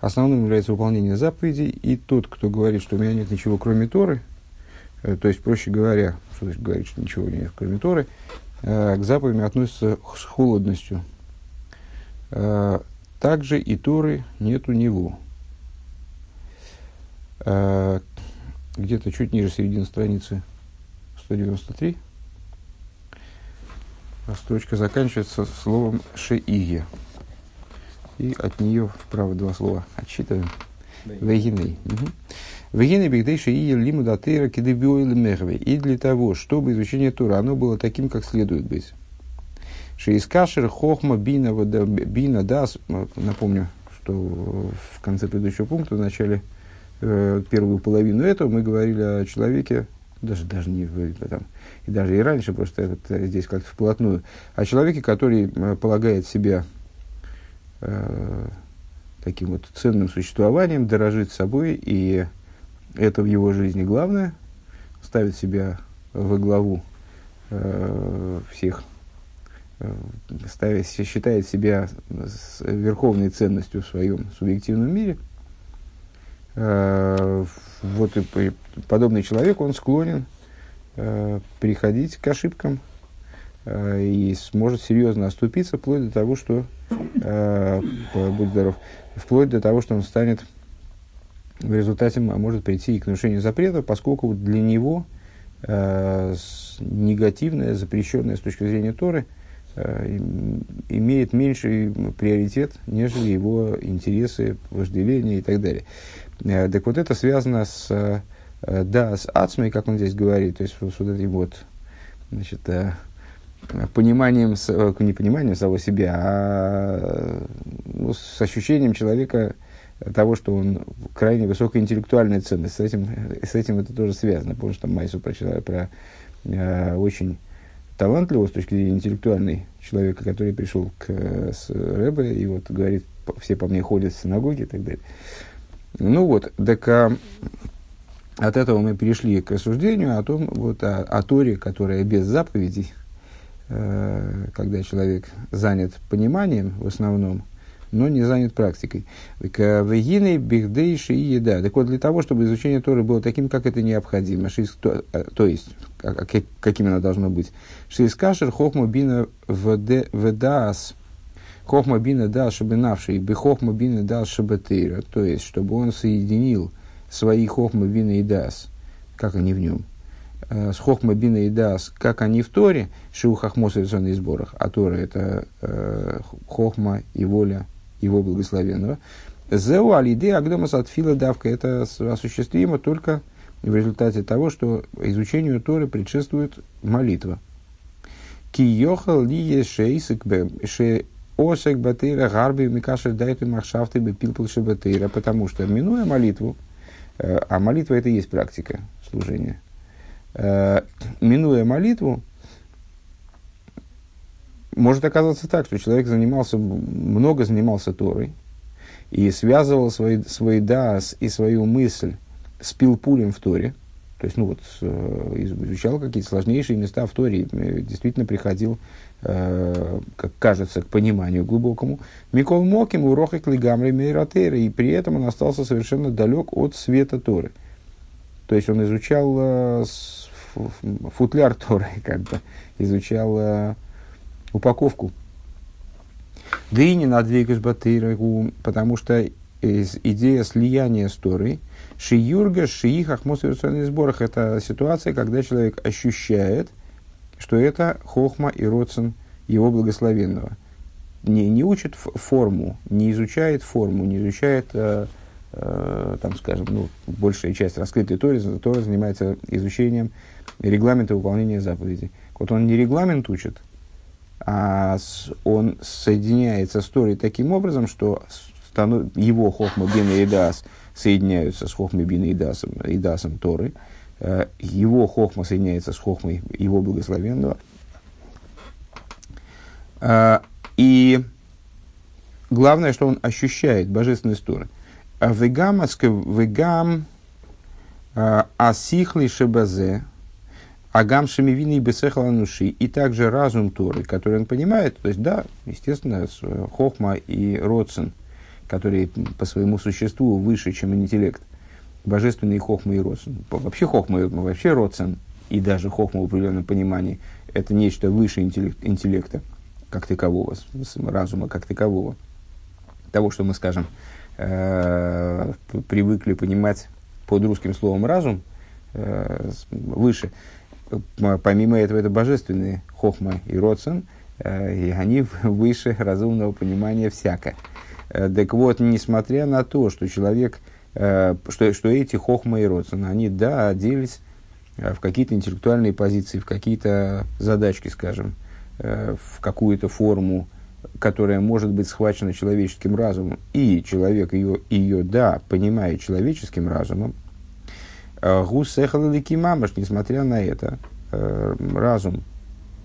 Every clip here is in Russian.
основным является выполнение заповедей, и тот, кто говорит, что у меня нет ничего, кроме Торы, э, то есть, проще говоря, что значит говорит, что ничего нет, кроме Торы, э, к заповедям относится с холодностью. Э, также и Торы нет у него. Где-то чуть ниже середины страницы 193. Строчка заканчивается словом «шеиге». И от нее вправо два слова отсчитываем. Вегиней. Вегиней бигдейши и лиму датейра кидебиойл мехве. И для того, чтобы изучение Тура, оно было таким, как следует быть. Шеискашер хохма бина бина дас. Напомню, что в конце предыдущего пункта, в начале э, первую половину этого, мы говорили о человеке, даже, даже не там, и даже и раньше, просто это, здесь как-то вплотную, о человеке, который э, полагает себя э, таким вот ценным существованием, дорожит собой, и это в его жизни главное, ставит себя во главу э, всех, э, ставит, считает себя верховной ценностью в своем субъективном мире. Э, вот и, и подобный человек, он склонен э, приходить к ошибкам и сможет серьезно оступиться, вплоть до того, что э, будь здоров, вплоть до того, что он станет в результате может прийти и к нарушению запрета, поскольку для него э, негативное, запрещенное с точки зрения Торы, э, имеет меньший приоритет, нежели его интересы, вожделения и так далее. Э, так вот это связано с э, да, с ацмой, как он здесь говорит, то есть с вот этим вот значит, э, пониманием, э, не пониманием самого себя, а ну, с ощущением человека того, что он крайне высокая интеллектуальная ценность. С этим, с этим это тоже связано. Помню, что там Майсу про, про э, очень талантливого с точки зрения интеллектуальной человека, который пришел к с Рэбе и вот говорит, все по мне ходят в синагоге и так далее. Ну вот, так а, от этого мы перешли к рассуждению о том, вот о, о Торе, которая без заповедей, Э, когда человек занят пониманием в основном, но не занят практикой. Вегины, бигдейши и еда. Так вот, для того, чтобы изучение Торы было таким, как это необходимо, то, э, то есть, как, каким оно должно быть. Шейскашер хохма бина ведаас, хохма бина дал шабинавший, бы хохма бина дал шабатейра, то есть, чтобы он соединил свои хохма бина и дас, как они в нем, э, с хохма бина и дас, как они в Торе, шиу хохмо совершенный сборах, а Тора это э, хохма и воля его благословенного. Зеу алиды агдомас от фила давка, это осуществимо только в результате того, что изучению Торы предшествует молитва. Ки йохал ли шейсик ше осек батыра гарби микашер дайту махшафты бепилпл шебатыра, потому что, минуя молитву, э, а молитва это и есть практика служения, Э, минуя молитву, может оказаться так, что человек занимался, много занимался Торой и связывал свой, свой дас и свою мысль с пилпулем в Торе, то есть, ну вот, э, изучал какие-то сложнейшие места в Торе, действительно приходил, э, как кажется, к пониманию глубокому. Микол Моким, урохик лигамри мейратейра, и при этом он остался совершенно далек от света Торы. То есть, он изучал э, футляр Торы, как бы изучал э, упаковку. Да и не надвигаш батырагу, потому что идея слияния с Торой, шиюрга, шиих, ахмос в сборах, это ситуация, когда человек ощущает, что это хохма и родсен его благословенного. Не, не учит форму, не изучает форму, не изучает э, там, скажем, ну, большая часть раскрытой Торы, Тора занимается изучением регламента выполнения заповедей. Вот он не регламент учит, а он соединяется с Торой таким образом, что его хохма бина и дас соединяются с хохмой бина и дасом, и дасом Торы, э, его хохма соединяется с хохмой его благословенного. Э, и главное, что он ощущает божественность Торы. А вегам, вегам асихли шебазе, Агам Шамивины и Бесехала Нуши, и также разум Торы, который он понимает, то есть, да, естественно, Хохма и Родсен который по своему существу выше, чем интеллект. Божественный хохма и родсен. Вообще хохма, вообще родсен, и даже хохма в определенном понимании, это нечто выше интеллект, интеллекта как такового, разума как такового. Того, что мы, скажем, э, привыкли понимать под русским словом разум, э, выше. Помимо этого, это божественные хохма и родсен, э, и они выше разумного понимания всяко. Э, так вот, несмотря на то, что человек, э, что, что эти хохма и родсен, они, да, оделись э, в какие-то интеллектуальные позиции, в какие-то задачки, скажем, э, в какую-то форму, которая может быть схвачена человеческим разумом, и человек ее, ее да, понимает человеческим разумом, э, гус мамаш, несмотря на это, э, разум,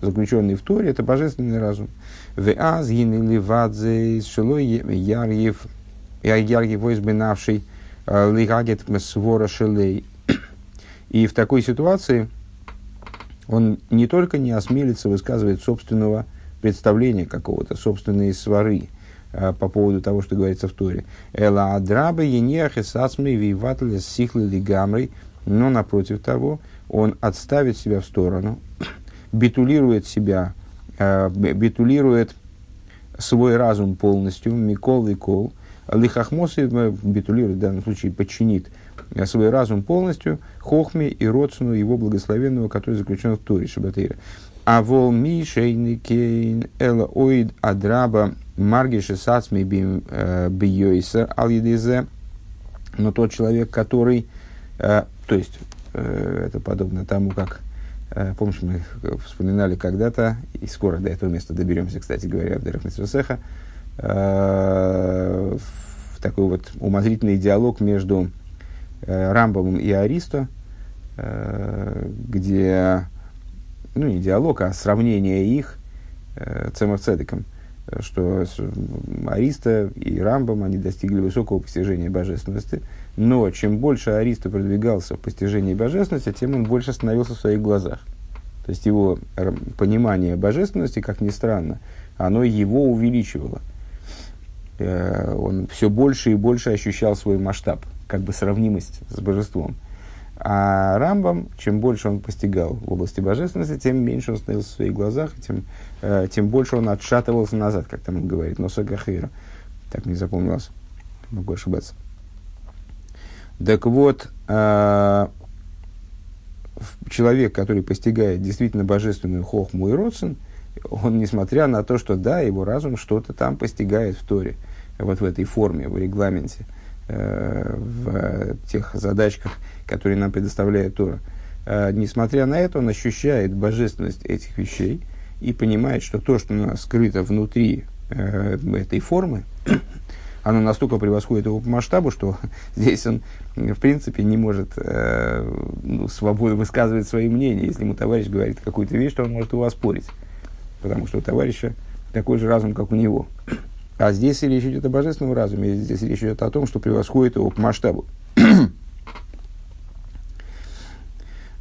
заключенный в Торе, это божественный разум. Веаз гинели вадзе шелой ярьев, ярьев возбинавший э, лигагет свора шелей. И в такой ситуации он не только не осмелится высказывать собственного представления какого-то, собственные свары э, по поводу того, что говорится в Торе. Эла адраба енех и сасмей виватле сихлы лигамрой, но напротив того, он отставит себя в сторону, битулирует себя, э, битулирует свой разум полностью, микол и кол, лихахмосы битулирует в данном случае, подчинит свой разум полностью хохме и родственну его благословенного, который заключен в Торе Шабатейра. А вол ми шейникейн эла оид адраба маргиши сацми э, бьёйса ал но тот человек, который, э, то есть, э, это подобно тому, как, помнишь, мы вспоминали когда-то, и скоро до этого места доберемся, кстати говоря, в Дерах Митсвесеха, в такой вот умозрительный диалог между Рамбомом и Аристо, где ну, не диалог, а сравнение их э, Цемов Цедеком, что Ариста и Рамбам, они достигли высокого постижения божественности, но чем больше Ариста продвигался в постижении божественности, тем он больше становился в своих глазах. То есть его понимание божественности, как ни странно, оно его увеличивало. Э, он все больше и больше ощущал свой масштаб, как бы сравнимость с божеством. А Рамбам, чем больше он постигал в области божественности, тем меньше он становился в своих глазах, тем, э, тем больше он отшатывался назад, как там он говорит, но Сагахира. Так не запомнилось, могу ошибаться. Так вот, э, человек, который постигает действительно божественную хохму и родсен, он, несмотря на то, что да, его разум что-то там постигает в Торе, вот в этой форме, в регламенте, в тех задачках, которые нам предоставляет Тора. А, несмотря на это, он ощущает божественность этих вещей и понимает, что то, что у нас скрыто внутри э, этой формы, оно настолько превосходит его по масштабу, что здесь он, в принципе, не может э, ну, свободно высказывать свои мнения. Если ему товарищ говорит какую-то вещь, то он может его оспорить, потому что у товарища такой же разум, как у него. А здесь речь идет о божественном разуме, здесь речь идет о том, что превосходит его по масштабу.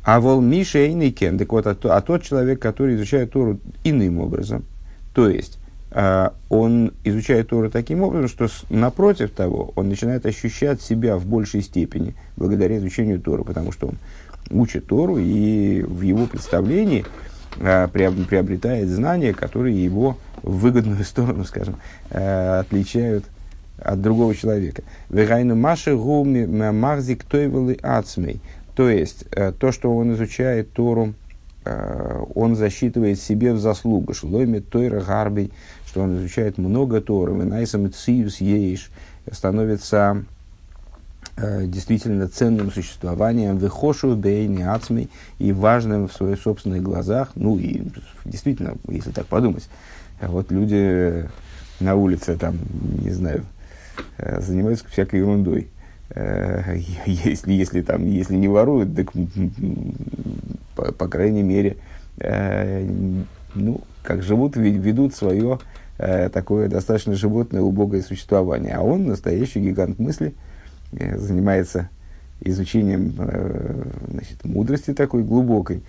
А вол Миша и кен, так вот, а, а тот человек, который изучает Тору иным образом, то есть а, он изучает Тору таким образом, что с, напротив того, он начинает ощущать себя в большей степени благодаря изучению Торы, потому что он учит Тору и в его представлении приобретает знания, которые его в выгодную сторону, скажем, а, отличают от другого человека. Вегайну маши гуми марзик тойвелы ацмей. То есть, э, то, что он изучает Тору, э, он засчитывает себе в заслугу. Шлойми Тойра Гарбей, что он изучает много Торы, Венайсам Циюс Ейш, становится э, действительно ценным существованием, выхошу бейни ацмей и важным в своих собственных глазах. Ну и действительно, если так подумать, вот люди на улице там, не знаю, занимаются всякой ерундой Э, если, если, там, если не воруют, так, по, по крайней мере, э, ну, как живут, ведут свое э, такое достаточно животное, убогое существование. А он настоящий гигант мысли, занимается изучением значит, мудрости такой глубокой.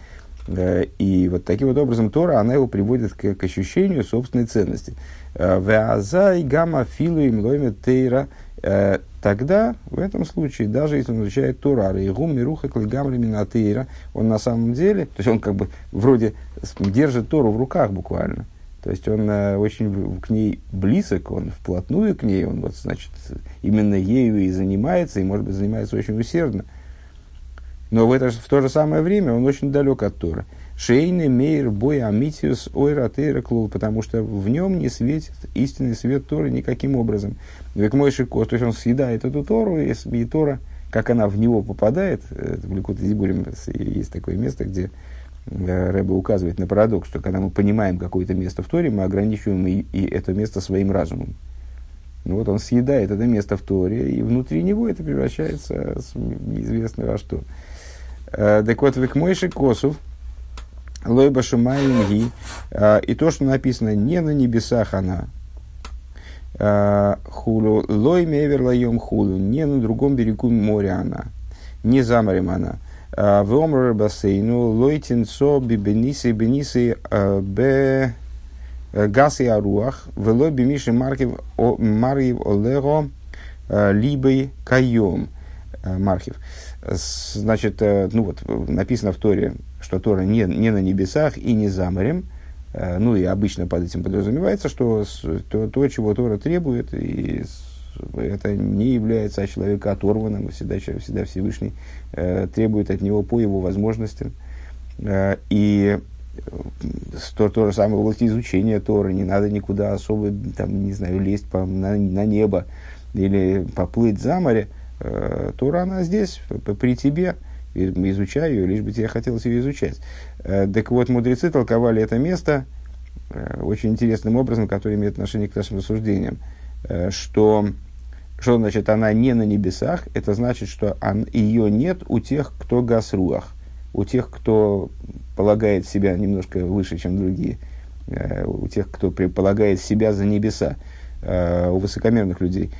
Э, и вот таким вот образом Тора, она его приводит к, к ощущению собственной ценности. Э, Веазай гамма филу им лойме тейра. Э, тогда, в этом случае, даже если он изучает Тора, Рейгум, Мируха, Клигамри, Минатейра, он на самом деле, то есть он как бы вроде держит Тору в руках буквально. То есть он э, очень к ней близок, он вплотную к ней, он вот, значит, именно ею и занимается, и, может быть, занимается очень усердно. Но в, это, в то же самое время он очень далек от Торы. Шейны мейр бой амитиус ойра клул, потому что в нем не светит истинный свет Торы никаким образом. Век мой шикос, то есть он съедает эту Тору, и, и Тора, как она в него попадает, э, в Ликут Дибурим есть такое место, где Рэба указывает на парадокс, что когда мы понимаем какое-то место в Торе, мы ограничиваем и, и это место своим разумом. Ну вот он съедает это место в Торе, и внутри него это превращается неизвестно во что. Э, так вот, век мойши косов, лойба шумаинги, э, и то, что написано не на небесах она, хулу, лой мевер лайом хулу, не на другом берегу моря она, не за морем она. В омр бассейну лойтинцо бибенисы бенисы б гаси аруах велой бимиши маркив маркив олего либой кайом маркив. Значит, ну вот написано в Торе, что Тора не, не на небесах и не за морем. Ну и обычно под этим подразумевается, что то, то чего Тора требует, и это не является от человека оторванным, всегда, всегда Всевышний э, требует от него по его возможностям. Э, и то, то же самое в области изучения Торы, не надо никуда особо, там, не знаю, лезть по, на, на небо или поплыть за море. Э, Тора, она здесь, при тебе, изучай ее, лишь бы тебе хотелось ее изучать. Э, так вот, мудрецы толковали это место э, очень интересным образом, который имеет отношение к нашим рассуждениям. Э, что, что значит она не на небесах, это значит, что он, ее нет у тех, кто гасруах, у тех, кто полагает себя немножко выше, чем другие, э, у тех, кто полагает себя за небеса, э, у высокомерных людей.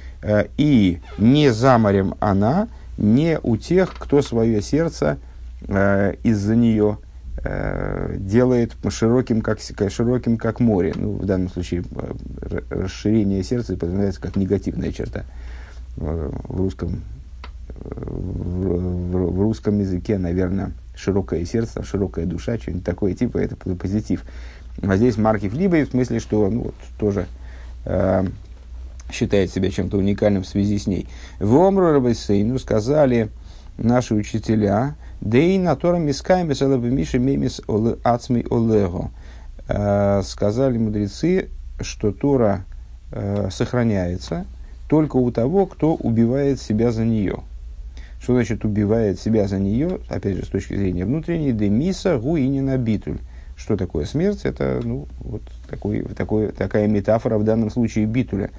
И не за морем она, не у тех, кто свое сердце из-за нее Э, делает широким как, широким, как море. Ну, в данном случае э, расширение сердца подразумевается как негативная черта. В русском, в, в, в русском языке, наверное, широкое сердце, широкая душа, что-нибудь такое типа, это позитив. А здесь Маркив либо в смысле, что ну, вот, тоже э, считает себя чем-то уникальным в связи с ней. В Омру Рабайсейну сказали наши учителя, Дей на Торам мискаем миша мемис ацми олего. Э, сказали мудрецы, что Тора э, сохраняется только у того, кто убивает себя за нее. Что значит убивает себя за нее? Опять же, с точки зрения внутренней, демиса гуинина битуль. Что такое смерть? Это ну, вот такой, такой, такая метафора в данном случае битуля.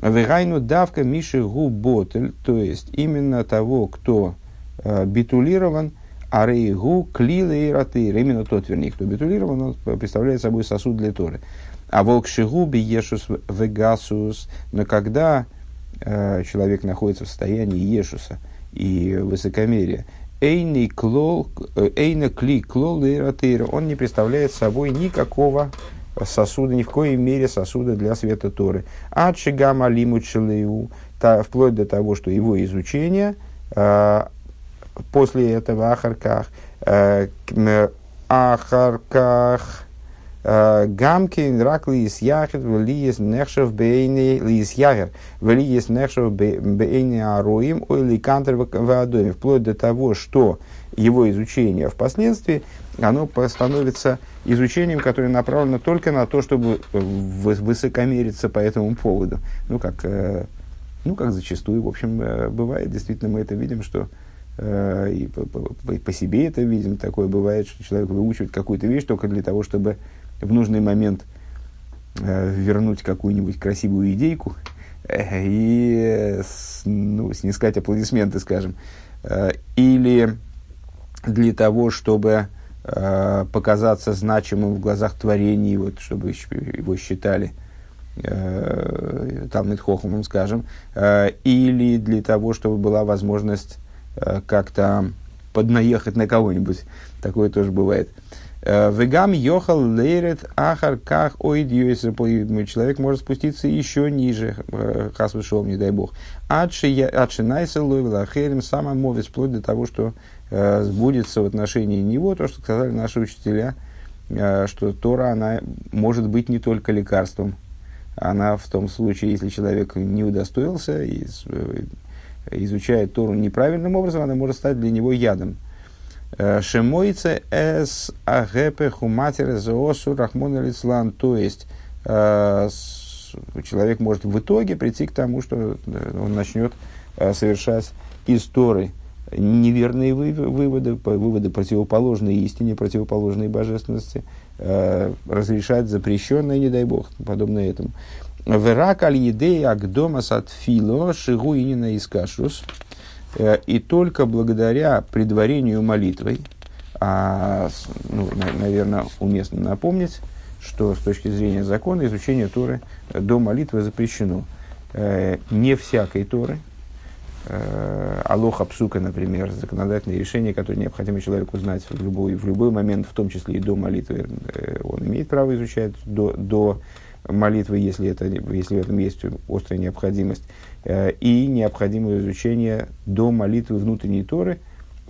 Вегайну давка миши гу ботель, то есть именно того, кто Э, битулирован, а рейгу клилы и ратыр. Именно тот, вернее, кто битулирован, он представляет собой сосуд для Торы. А волк шигу биешус вегасус, но когда человек находится в состоянии ешуса и высокомерия, эйна кли клол он не представляет собой никакого сосуда, ни в коей мере сосуда для света Торы. Адшигама лиму вплоть до того, что его изучение э, после этого Ахарках, э, Ахарках, э, Гамкин, рак лиес яхет, лиес нехшев бейни, лиес яхер, лиес нехшев бейни ароим, или кантер в вплоть до того, что его изучение впоследствии, оно становится изучением, которое направлено только на то, чтобы высокомериться по этому поводу. Ну, как, э, ну, как зачастую, в общем, бывает. Действительно, мы это видим, что Э, и по, по, по себе это видим, такое бывает, что человек выучивает какую-то вещь только для того, чтобы в нужный момент э, вернуть какую-нибудь красивую идейку э, и ну, снискать аплодисменты, скажем. Или для того, чтобы показаться значимым в глазах творений, вот, чтобы его считали там Хохомом, скажем, или для того, чтобы была возможность Э, как-то поднаехать на кого-нибудь. Такое тоже бывает. Вегам йохал лейрет ахар ках Человек может спуститься еще ниже, э, хас вышел, не дай бог. Адши найса ловила херем сама мовец, вплоть до того, что э, сбудется в отношении него то, что сказали наши учителя, э, что Тора, она может быть не только лекарством. Она в том случае, если человек не удостоился изучает Тору неправильным образом, она может стать для него ядом. Э, Шемойце эс агепе хуматер зоосу рахмон алислан. То есть, э, человек может в итоге прийти к тому, что э, он начнет совершать из Торы неверные выводы, выводы противоположные истине, противоположные божественности, разрешать запрещенное, не дай бог, подобное этому. Верак аль едей агдома сатфило шигу инина искашус. Э, и только благодаря предварению молитвой, а, ну, на, наверное, уместно напомнить, что с точки зрения закона изучение Торы до молитвы запрещено. Э, не всякой Торы, э, Алоха Псука, например, законодательное решение, которое необходимо человеку знать в любой, в любой момент, в том числе и до молитвы, он имеет право изучать до, до молитвы, если, это, если в этом есть острая необходимость. Э, и необходимое изучение до молитвы внутренней Торы,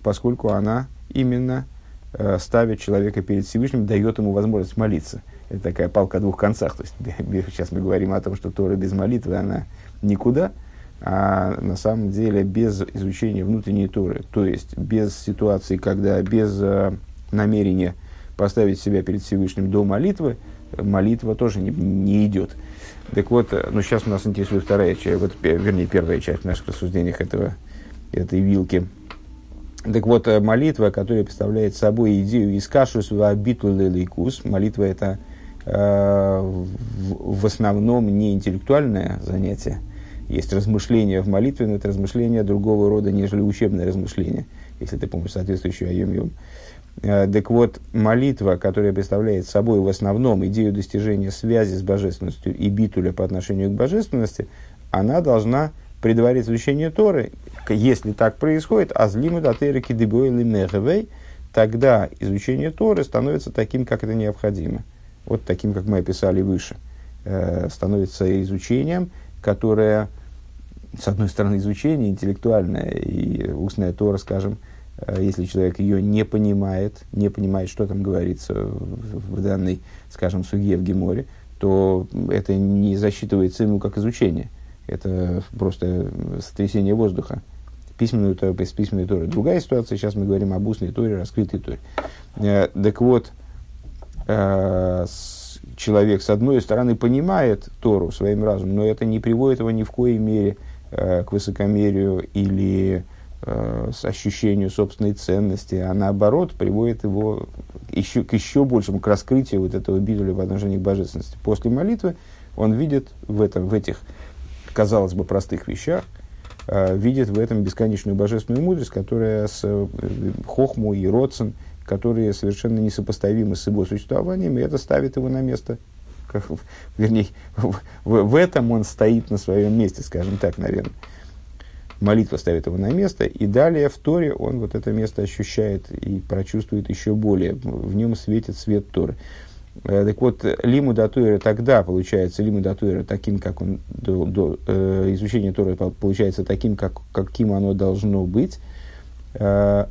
поскольку она именно э, ставит человека перед Всевышним, дает ему возможность молиться. Это такая палка о двух концах. То есть сейчас мы говорим о том, что Тора без молитвы, она никуда, а на самом деле без изучения внутренней Торы, то есть без ситуации, когда без э, намерения поставить себя перед Всевышним до молитвы, молитва тоже не, не идет. Так вот, э, ну сейчас у нас интересует вторая часть, вот, вернее, первая часть в наших рассуждениях этого, этой вилки. Так вот, э, молитва, которая представляет собой идею «Искашус вабиту лейкус», молитва это э, в, в основном не интеллектуальное занятие, есть размышления в молитве, но это размышления другого рода, нежели учебное размышление, если ты помнишь соответствующую айом-йом. Э, так вот, молитва, которая представляет собой в основном идею достижения связи с божественностью и битуля по отношению к божественности, она должна предварить изучение Торы. Если так происходит, азлиму датейрики дебойли мехевей, тогда изучение Торы становится таким, как это необходимо. Вот таким, как мы описали выше. Э, становится изучением, которое, с одной стороны, изучение интеллектуальное и устная Тора, скажем, Э, если человек ее не понимает, не понимает, что там говорится в, в данной, скажем, суге в Геморе, то это не засчитывается ему как изучение. Это просто сотрясение воздуха. Письменную Тору, без письменной Торы. Другая ситуация, сейчас мы говорим об устной Торе, раскрытой Торе. Э, так вот, э, человек, с одной стороны, понимает Тору своим разумом, но это не приводит его ни в коей мере к высокомерию или э, с ощущению собственной ценности, а наоборот приводит его еще, к еще большему, к раскрытию вот этого бидуля в отношении к божественности. После молитвы он видит в, этом, в этих, казалось бы, простых вещах, э, видит в этом бесконечную божественную мудрость, которая с э, хохму и родцем, которые совершенно несопоставимы с его существованием, и это ставит его на место как, вернее, в, в этом он стоит на своем месте, скажем так, наверное молитва ставит его на место, и далее в Торе он вот это место ощущает и прочувствует еще более. В нем светит свет Торы. Э, так вот, лиму датуэра тогда получается, лиму датуэра таким, как он, до, до э, изучения Торы получается таким, как, каким оно должно быть. Э,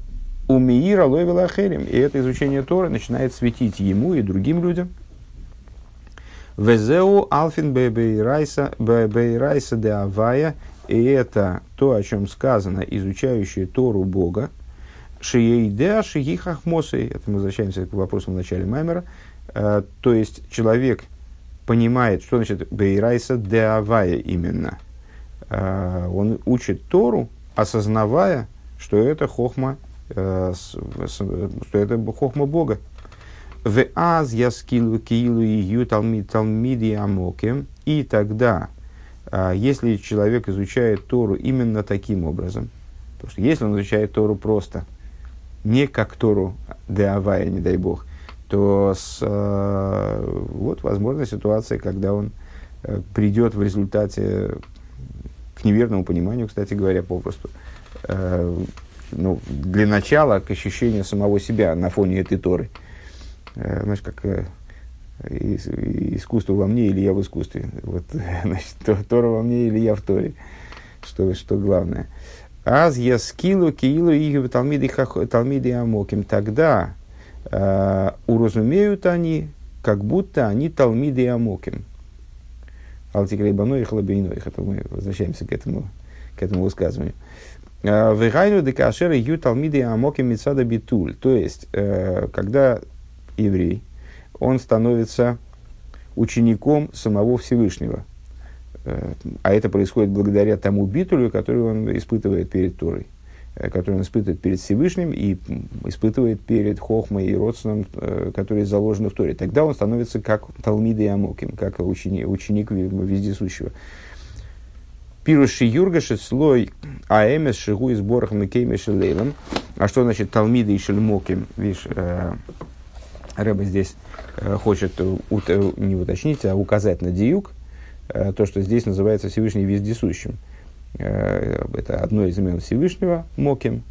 у Миира ловила херем, и это изучение Торы начинает светить ему и другим людям. Везеу алфин бейрайса де авая и это то, о чем сказано, изучающие Тору Бога, Шиейдеа Шиги это мы возвращаемся к вопросу в начале Маймера, э, то есть человек понимает, что значит Бейрайса Деавая именно. Э, он учит Тору, осознавая, что это хохма, э, что это хохма Бога. В аз яскилу киилу и ю талмиди амоким. И тогда если человек изучает Тору именно таким образом, потому что если он изучает Тору просто, не как Тору Деавая, не дай бог, то с, э, вот возможна ситуация, когда он э, придет в результате к неверному пониманию, кстати говоря, попросту, э, ну, для начала к ощущению самого себя на фоне этой Торы. Знаешь, как искусство во мне или я в искусстве. Вот, значит, Тора во мне или я в Торе. Что, что главное. Аз я скилу киилу и талмиды, талмиды амоким. Тогда э, уразумеют они, как будто они талмиды амоким. Алтикрейбаной и хлабейной. Это мы возвращаемся к этому, к этому высказыванию. Э, Вегайну декашеры ю талмиды амоким мецада битуль. То есть, э, когда еврей, он становится учеником самого Всевышнего. Э, а это происходит благодаря тому битулю, который он испытывает перед Торой, э, который он испытывает перед Всевышним и испытывает перед Хохмой и Родсоном, э, которые заложены в Торе. Тогда он становится как Талмида и Амоким, как ученик, ученик вездесущего. Пируши Юргаши слой аэмес шигу и сборах мекейме шелейлом. А что значит Талмида и Шельмоким? Видишь, Рэба здесь э, хочет э, не уточнить, а указать на диюк, э, то, что здесь называется Всевышний вездесущим. Это одно из имен Всевышнего, Моким,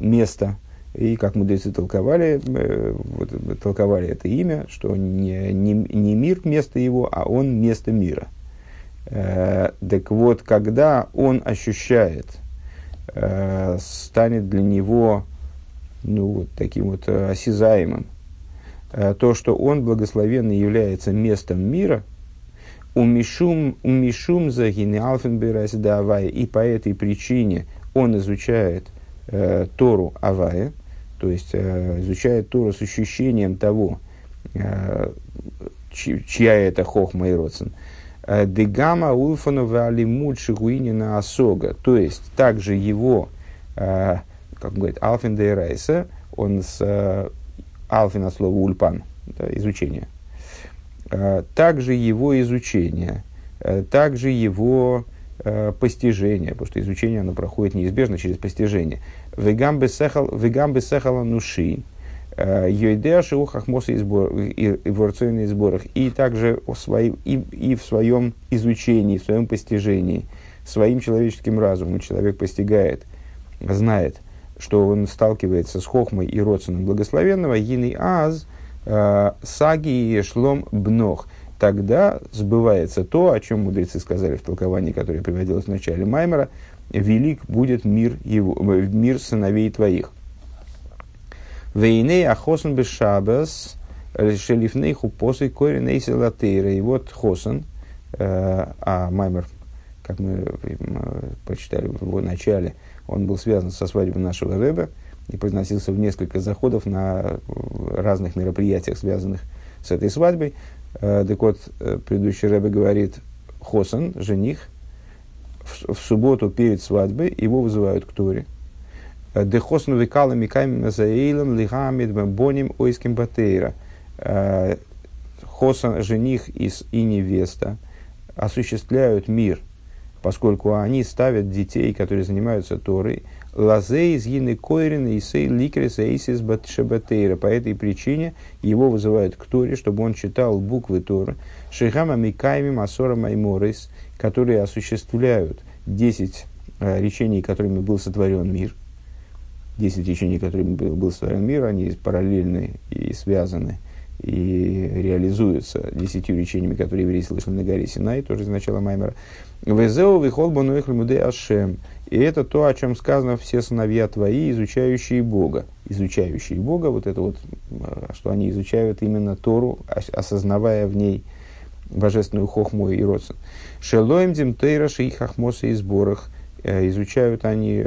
место. И как мудрецы толковали, вот, толковали это имя, что не, не, не мир место его, а он место мира. Так вот, когда он ощущает, станет для него ну, вот таким вот осязаемым, Э, то, что он благословенный является местом мира, умишум, умишум за давай, и по этой причине он изучает э, Тору Авая, то есть э, изучает Тору с ощущением того, э, чья это хохма и родсен. Э, Дегама Улфанова Алимуд Шигуинина Асога, то есть также его, э, как говорит, Алфин Дейрайса, он с Алфина слово ульпан, да, изучение. А, также его изучение, э, также его э, постижение, потому что изучение оно проходит неизбежно через постижение. Вегам бесехала нуши, э, йойдеаши у хахмоса и в сборах, и также и, и в своем изучении, в своем постижении, своим человеческим разумом человек постигает, знает – что он сталкивается с Хохмой и Родсоном Благословенного, Гины Аз, э, Саги и Шлом Бнох. Тогда сбывается то, о чем мудрецы сказали в толковании, которое приводилось в начале Маймера, велик будет мир, его, э, мир сыновей твоих. Вейней ахосан бешабас шелифней хупосой кореней селатейра. И вот хосан, э, а Маймер, как мы прочитали в его начале, он был связан со свадьбой нашего Рэба и произносился в несколько заходов на разных мероприятиях, связанных с этой свадьбой. Э, так вот, э, предыдущий Рэбе говорит, Хосан, жених, в, в субботу перед свадьбой его вызывают к Торе. Э, Де Хосан векала миками заэйлом лихамид боним ойским батейра. Хосан, жених и невеста осуществляют мир – поскольку они ставят детей, которые занимаются Торой, лазей из гины койрин и сей ликрис эйсис батшебатейра. По этой причине его вызывают к Торе, чтобы он читал буквы Торы. Шейхама микайми масора майморис, которые осуществляют 10 э, речений, которыми был сотворен мир. 10 речений, которыми был сотворен мир, они параллельны и связаны и реализуются десятью речениями, которые евреи слышали на горе Синай, тоже из начала Маймера. Везеу вихол бануих лимуде ашем. И это то, о чем сказано все сыновья твои, изучающие Бога. Изучающие Бога, вот это вот, э, что они изучают именно Тору, осознавая в ней божественную хохму и родствен. Шелоем димтейраши и хахмосы и сборах. Э, изучают они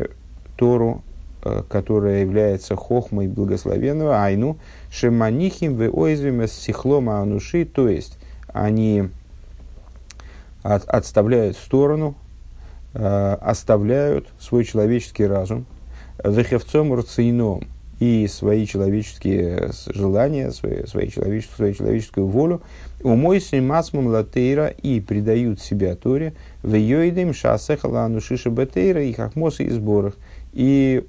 Тору, э, которая является хохмой благословенного, айну, шеманихим ве ойзвим сихлома ануши, то есть они от, отставляют в сторону, э, оставляют свой человеческий разум, вехевцом рацином и свои человеческие желания, свои, свои человеческую, свою человеческую волю, умойся масмум латейра и предают себя Торе, в йойдем шасехала анушиша бетейра и хахмосы и сборах, и,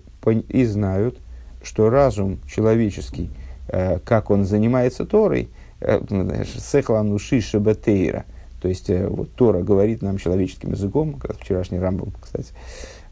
и знают, что разум человеческий, э, как он занимается Торой, э, сехла анушиша бетейра – то есть, э, вот Тора говорит нам человеческим языком, как вчерашний Рамбом, кстати,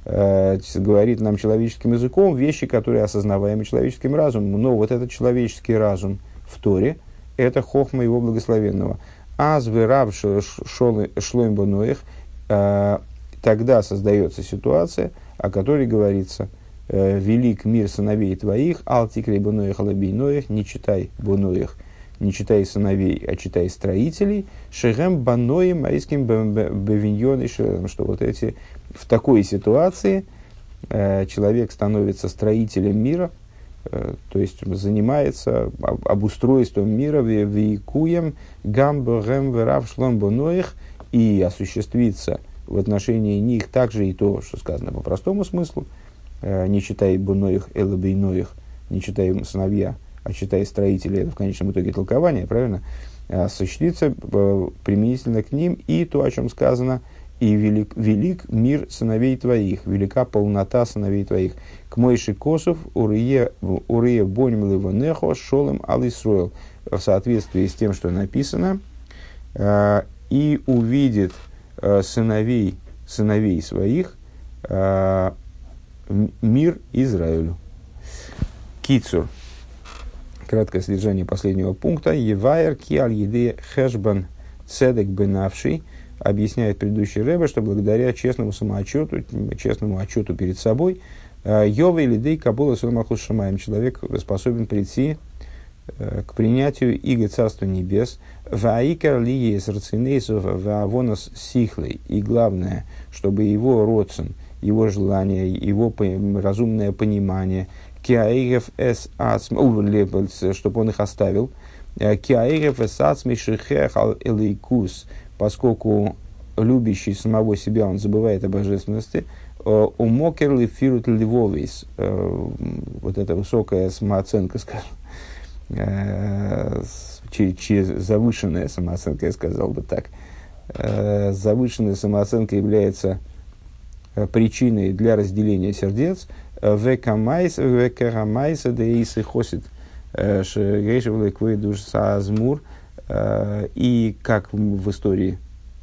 э, говорит нам человеческим языком вещи, которые осознаваемы человеческим разумом. Но вот этот человеческий разум в Торе – это хохма его благословенного. Аз вырав шлоим бануих, э, тогда создается ситуация, о которой говорится э, «Велик мир сыновей твоих, алтикрей бануих алабейноих, не читай бануих, не читай сыновей, а читай строителей, шехем баноим майским бевиньоны что вот эти, в такой ситуации э, человек становится строителем мира, э, то есть занимается об, обустройством мира, векуем гамбогем верав шлом боноих, и осуществится в отношении них также и то, что сказано по простому смыслу, э, не читай буноих элабейноих, не читай сыновья, а читай строители, это в конечном итоге толкование, правильно, осуществится э, применительно к ним и то, о чем сказано, и велик, велик мир сыновей твоих, велика полнота сыновей твоих. К Мойши Косов, Урие, урие Боним Ливонехо, Шолем Алисроил. В соответствии с тем, что написано, э, и увидит э, сыновей, сыновей своих мир Израилю. Кицур краткое содержание последнего пункта. Евайер киаль еды хэшбан цедек бенавший объясняет предыдущий Рэбе, что благодаря честному самоотчету, честному отчету перед собой, э, Йова или Дей Кабула Сулмаху Шамаем, человек способен прийти э, к принятию Иго Царства Небес, Ваикар ли есть рацинейсов ваавонос сихлей. И главное, чтобы его родствен, его желание, его разумное понимание – Киаигев эс чтобы он их оставил. Э, Киаигев эс ацми шихехал элейкус, поскольку любящий самого себя, он забывает о божественности. Э, у мокерли фирут львовис, э, вот эта высокая самооценка, скажем, через завышенная самооценка, я сказал бы так. Завышенная самооценка является причиной для разделения сердец – Векарамайса деисы хосит шгейшевлы квейдуш саазмур. И как в истории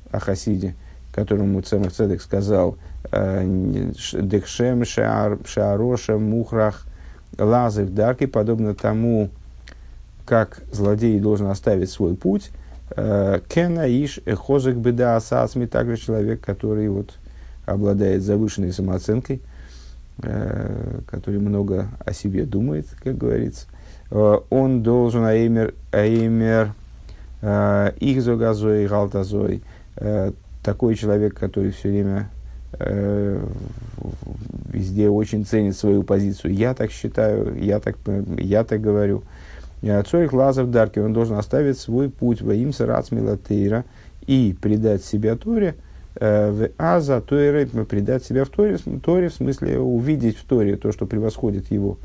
о Хасиде, которому Цемах Цедек сказал, Декшем Шаароша Мухрах Лазы Дарки, подобно тому, как злодей должен оставить свой путь, Кена Иш Эхозек Беда Асасми, также человек, который вот обладает завышенной самооценкой, Э, который много о себе думает, как говорится, э, он должен аимер, аимер э, их зогазой, галтазой, такой человек, который все время везде очень ценит свою позицию. Я так считаю, я так, я так говорю. Цорих Лазов Дарки, он должен оставить свой путь во им сарацмила и предать себя Торе – в Аза Торе предать себя в Торе, Торе, в смысле увидеть в Торе то, что превосходит его.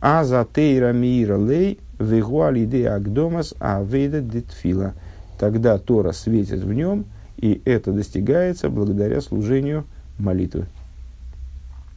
Аза Тейра Мира Лей Вегуалиде Агдомас Авейда Дитфила. Тогда Тора светит в нем, и это достигается благодаря служению молитвы.